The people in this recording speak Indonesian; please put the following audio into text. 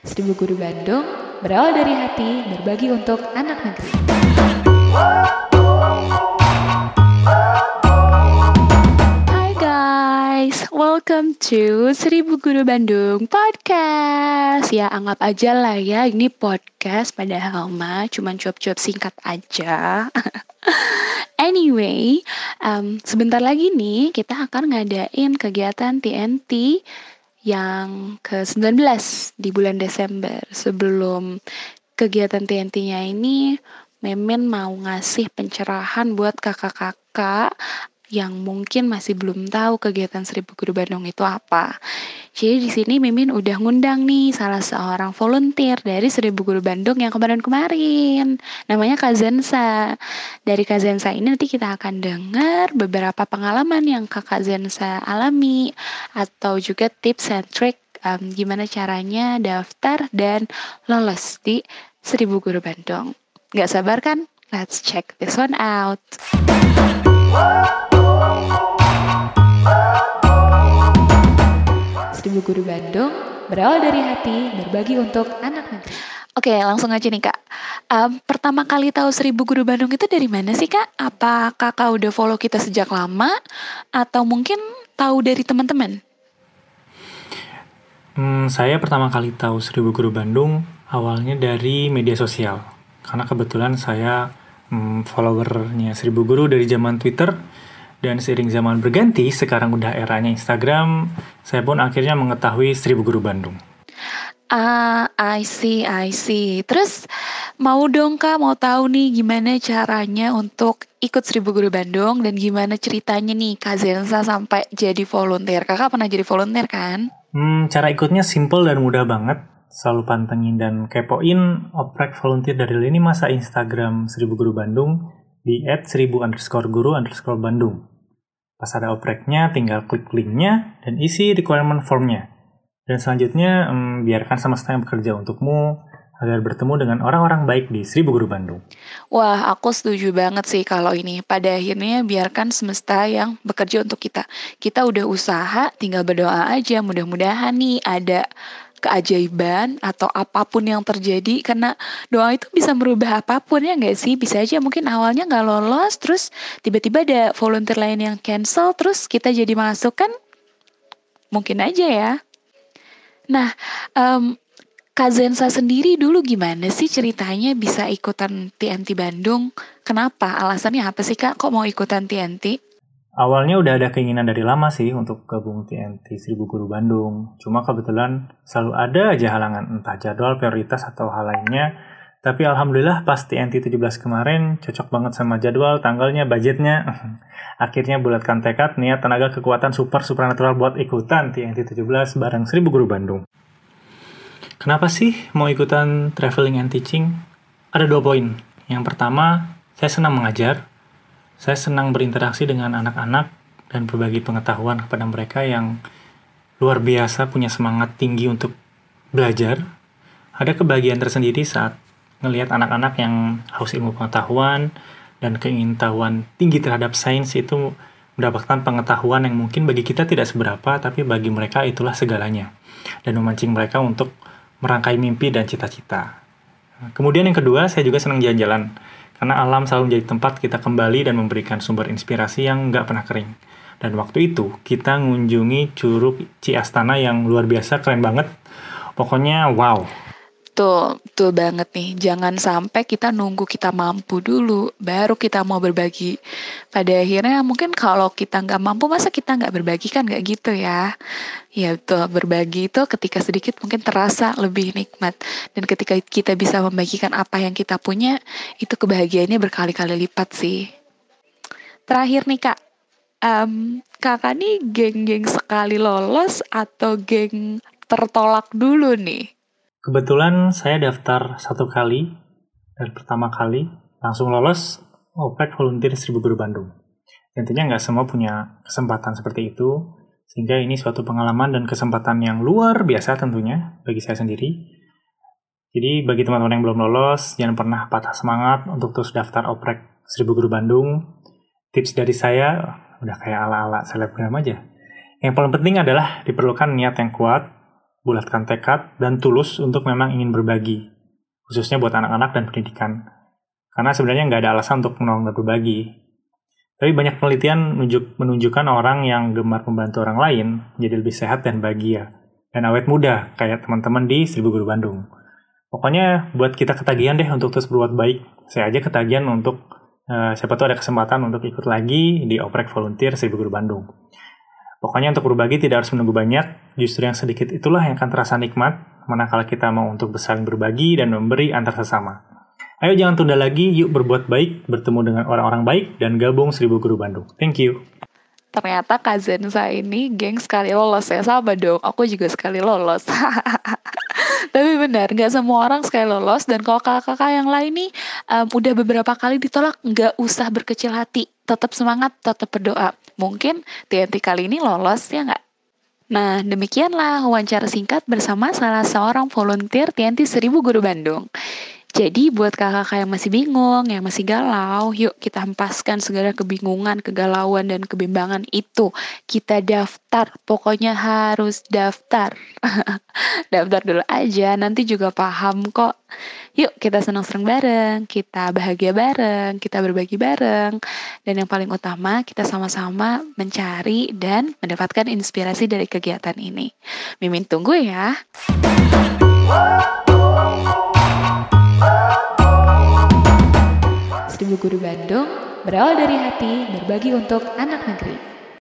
Seribu Guru Bandung berawal dari hati berbagi untuk anak negeri. Hai guys, welcome to Seribu Guru Bandung Podcast. Ya anggap aja lah ya ini podcast padahal mah cuman cuap-cuap singkat aja. anyway, um, sebentar lagi nih kita akan ngadain kegiatan TNT yang ke-19 di bulan Desember. Sebelum kegiatan TNT-nya ini, Memen mau ngasih pencerahan buat kakak-kakak yang mungkin masih belum tahu kegiatan Seribu Guru Bandung itu apa. Jadi di sini Mimin udah ngundang nih salah seorang volunteer dari Seribu Guru Bandung yang kemarin-kemarin. Namanya Kak Zensa. Dari Kak Zensa ini nanti kita akan dengar beberapa pengalaman yang Kakak Zensa alami atau juga tips and trick um, gimana caranya daftar dan lolos di Seribu Guru Bandung. Gak sabar kan? Let's check this one out. Seribu Guru Bandung berawal dari hati berbagi untuk anak negeri. Oke, langsung aja nih kak. Um, pertama kali tahu Seribu Guru Bandung itu dari mana sih kak? Apa kakak udah follow kita sejak lama? Atau mungkin tahu dari teman-teman? Hmm, saya pertama kali tahu Seribu Guru Bandung awalnya dari media sosial. Karena kebetulan saya hmm, followernya Seribu Guru dari zaman Twitter dan seiring zaman berganti, sekarang udah eranya Instagram, saya pun akhirnya mengetahui Seribu Guru Bandung. Ah, I see, I see. Terus mau dong kak, mau tahu nih gimana caranya untuk ikut Seribu Guru Bandung dan gimana ceritanya nih Kak Zensa sampai jadi volunteer. Kakak pernah jadi volunteer kan? Hmm, cara ikutnya simple dan mudah banget. Selalu pantengin dan kepoin oprek volunteer dari lini masa Instagram Seribu Guru Bandung di at seribu underscore guru underscore Bandung. Pas ada opreknya, tinggal klik linknya dan isi requirement formnya. Dan selanjutnya, hmm, biarkan semesta yang bekerja untukmu agar bertemu dengan orang-orang baik di Seribu Guru Bandung. Wah, aku setuju banget sih kalau ini. Pada akhirnya biarkan semesta yang bekerja untuk kita. Kita udah usaha, tinggal berdoa aja. Mudah-mudahan nih ada keajaiban atau apa pun yang terjadi karena doa itu bisa merubah apa pun ya nggak sih bisa aja mungkin awalnya nggak lolos terus tiba-tiba ada volunteer lain yang cancel terus kita jadi masuk kan mungkin aja ya nah um, Kak sendiri dulu gimana sih ceritanya bisa ikutan TNT Bandung? Kenapa? Alasannya apa sih Kak? Kok mau ikutan TNT? Awalnya udah ada keinginan dari lama sih untuk gabung TNT Seribu Guru Bandung. Cuma kebetulan selalu ada aja halangan entah jadwal, prioritas, atau hal lainnya. Tapi alhamdulillah pas TNT 17 kemarin cocok banget sama jadwal, tanggalnya, budgetnya. Akhirnya bulatkan tekad, niat, tenaga, kekuatan super supernatural buat ikutan TNT 17 bareng Seribu Guru Bandung. Kenapa sih mau ikutan traveling and teaching? Ada dua poin. Yang pertama, saya senang mengajar. Saya senang berinteraksi dengan anak-anak dan berbagi pengetahuan kepada mereka yang luar biasa punya semangat tinggi untuk belajar. Ada kebahagiaan tersendiri saat ngelihat anak-anak yang haus ilmu pengetahuan dan keingintahuan tinggi terhadap sains itu mendapatkan pengetahuan yang mungkin bagi kita tidak seberapa, tapi bagi mereka itulah segalanya. Dan memancing mereka untuk merangkai mimpi dan cita-cita. Kemudian yang kedua, saya juga senang jalan-jalan. Karena alam selalu menjadi tempat kita kembali dan memberikan sumber inspirasi yang nggak pernah kering. Dan waktu itu, kita mengunjungi Curug Ciastana yang luar biasa, keren banget. Pokoknya wow. Tuh, tuh banget nih. Jangan sampai kita nunggu kita mampu dulu, baru kita mau berbagi. Pada akhirnya mungkin kalau kita nggak mampu, masa kita nggak berbagi kan nggak gitu ya. Ya betul, berbagi itu ketika sedikit mungkin terasa lebih nikmat. Dan ketika kita bisa membagikan apa yang kita punya, itu kebahagiaannya berkali-kali lipat sih. Terakhir nih kak, um, kakak nih geng-geng sekali lolos atau geng tertolak dulu nih? Kebetulan saya daftar satu kali, dan pertama kali langsung lolos OPEC Volunteer Guru Bandung. Tentunya nggak semua punya kesempatan seperti itu, sehingga ini suatu pengalaman dan kesempatan yang luar biasa tentunya bagi saya sendiri. Jadi bagi teman-teman yang belum lolos, jangan pernah patah semangat untuk terus daftar oprek Seribu Guru Bandung. Tips dari saya, udah kayak ala-ala selebgram aja. Yang paling penting adalah diperlukan niat yang kuat, bulatkan tekad, dan tulus untuk memang ingin berbagi, khususnya buat anak-anak dan pendidikan. Karena sebenarnya nggak ada alasan untuk menolong dan berbagi. Tapi banyak penelitian menunjuk, menunjukkan orang yang gemar membantu orang lain jadi lebih sehat dan bahagia. Dan awet muda, kayak teman-teman di Seribu Guru Bandung. Pokoknya buat kita ketagihan deh untuk terus berbuat baik. Saya aja ketagihan untuk uh, siapa tahu ada kesempatan untuk ikut lagi di oprek volunteer Seribu Guru Bandung. Pokoknya untuk berbagi tidak harus menunggu banyak, justru yang sedikit itulah yang akan terasa nikmat, manakala kita mau untuk bersaling berbagi dan memberi antar sesama. Ayo jangan tunda lagi, yuk berbuat baik, bertemu dengan orang-orang baik, dan gabung Seribu Guru Bandung. Thank you. Ternyata saya ini geng sekali lolos ya, sama dong, aku juga sekali lolos. Tapi benar, nggak semua orang sekali lolos, dan kalau kakak-kakak yang lain nih um, udah beberapa kali ditolak, nggak usah berkecil hati, tetap semangat, tetap berdoa. Mungkin TNT kali ini lolos ya nggak? Nah, demikianlah wawancara singkat bersama salah seorang volunteer TNT Seribu Guru Bandung. Jadi buat kakak-kakak yang masih bingung, yang masih galau, yuk kita hempaskan segala kebingungan, kegalauan, dan kebimbangan itu. Kita daftar, pokoknya harus daftar. daftar dulu aja, nanti juga paham kok. Yuk kita senang-senang bareng, kita bahagia bareng, kita berbagi bareng. Dan yang paling utama, kita sama-sama mencari dan mendapatkan inspirasi dari kegiatan ini. Mimin tunggu ya. Guru Bandung berawal dari hati berbagi untuk anak negeri.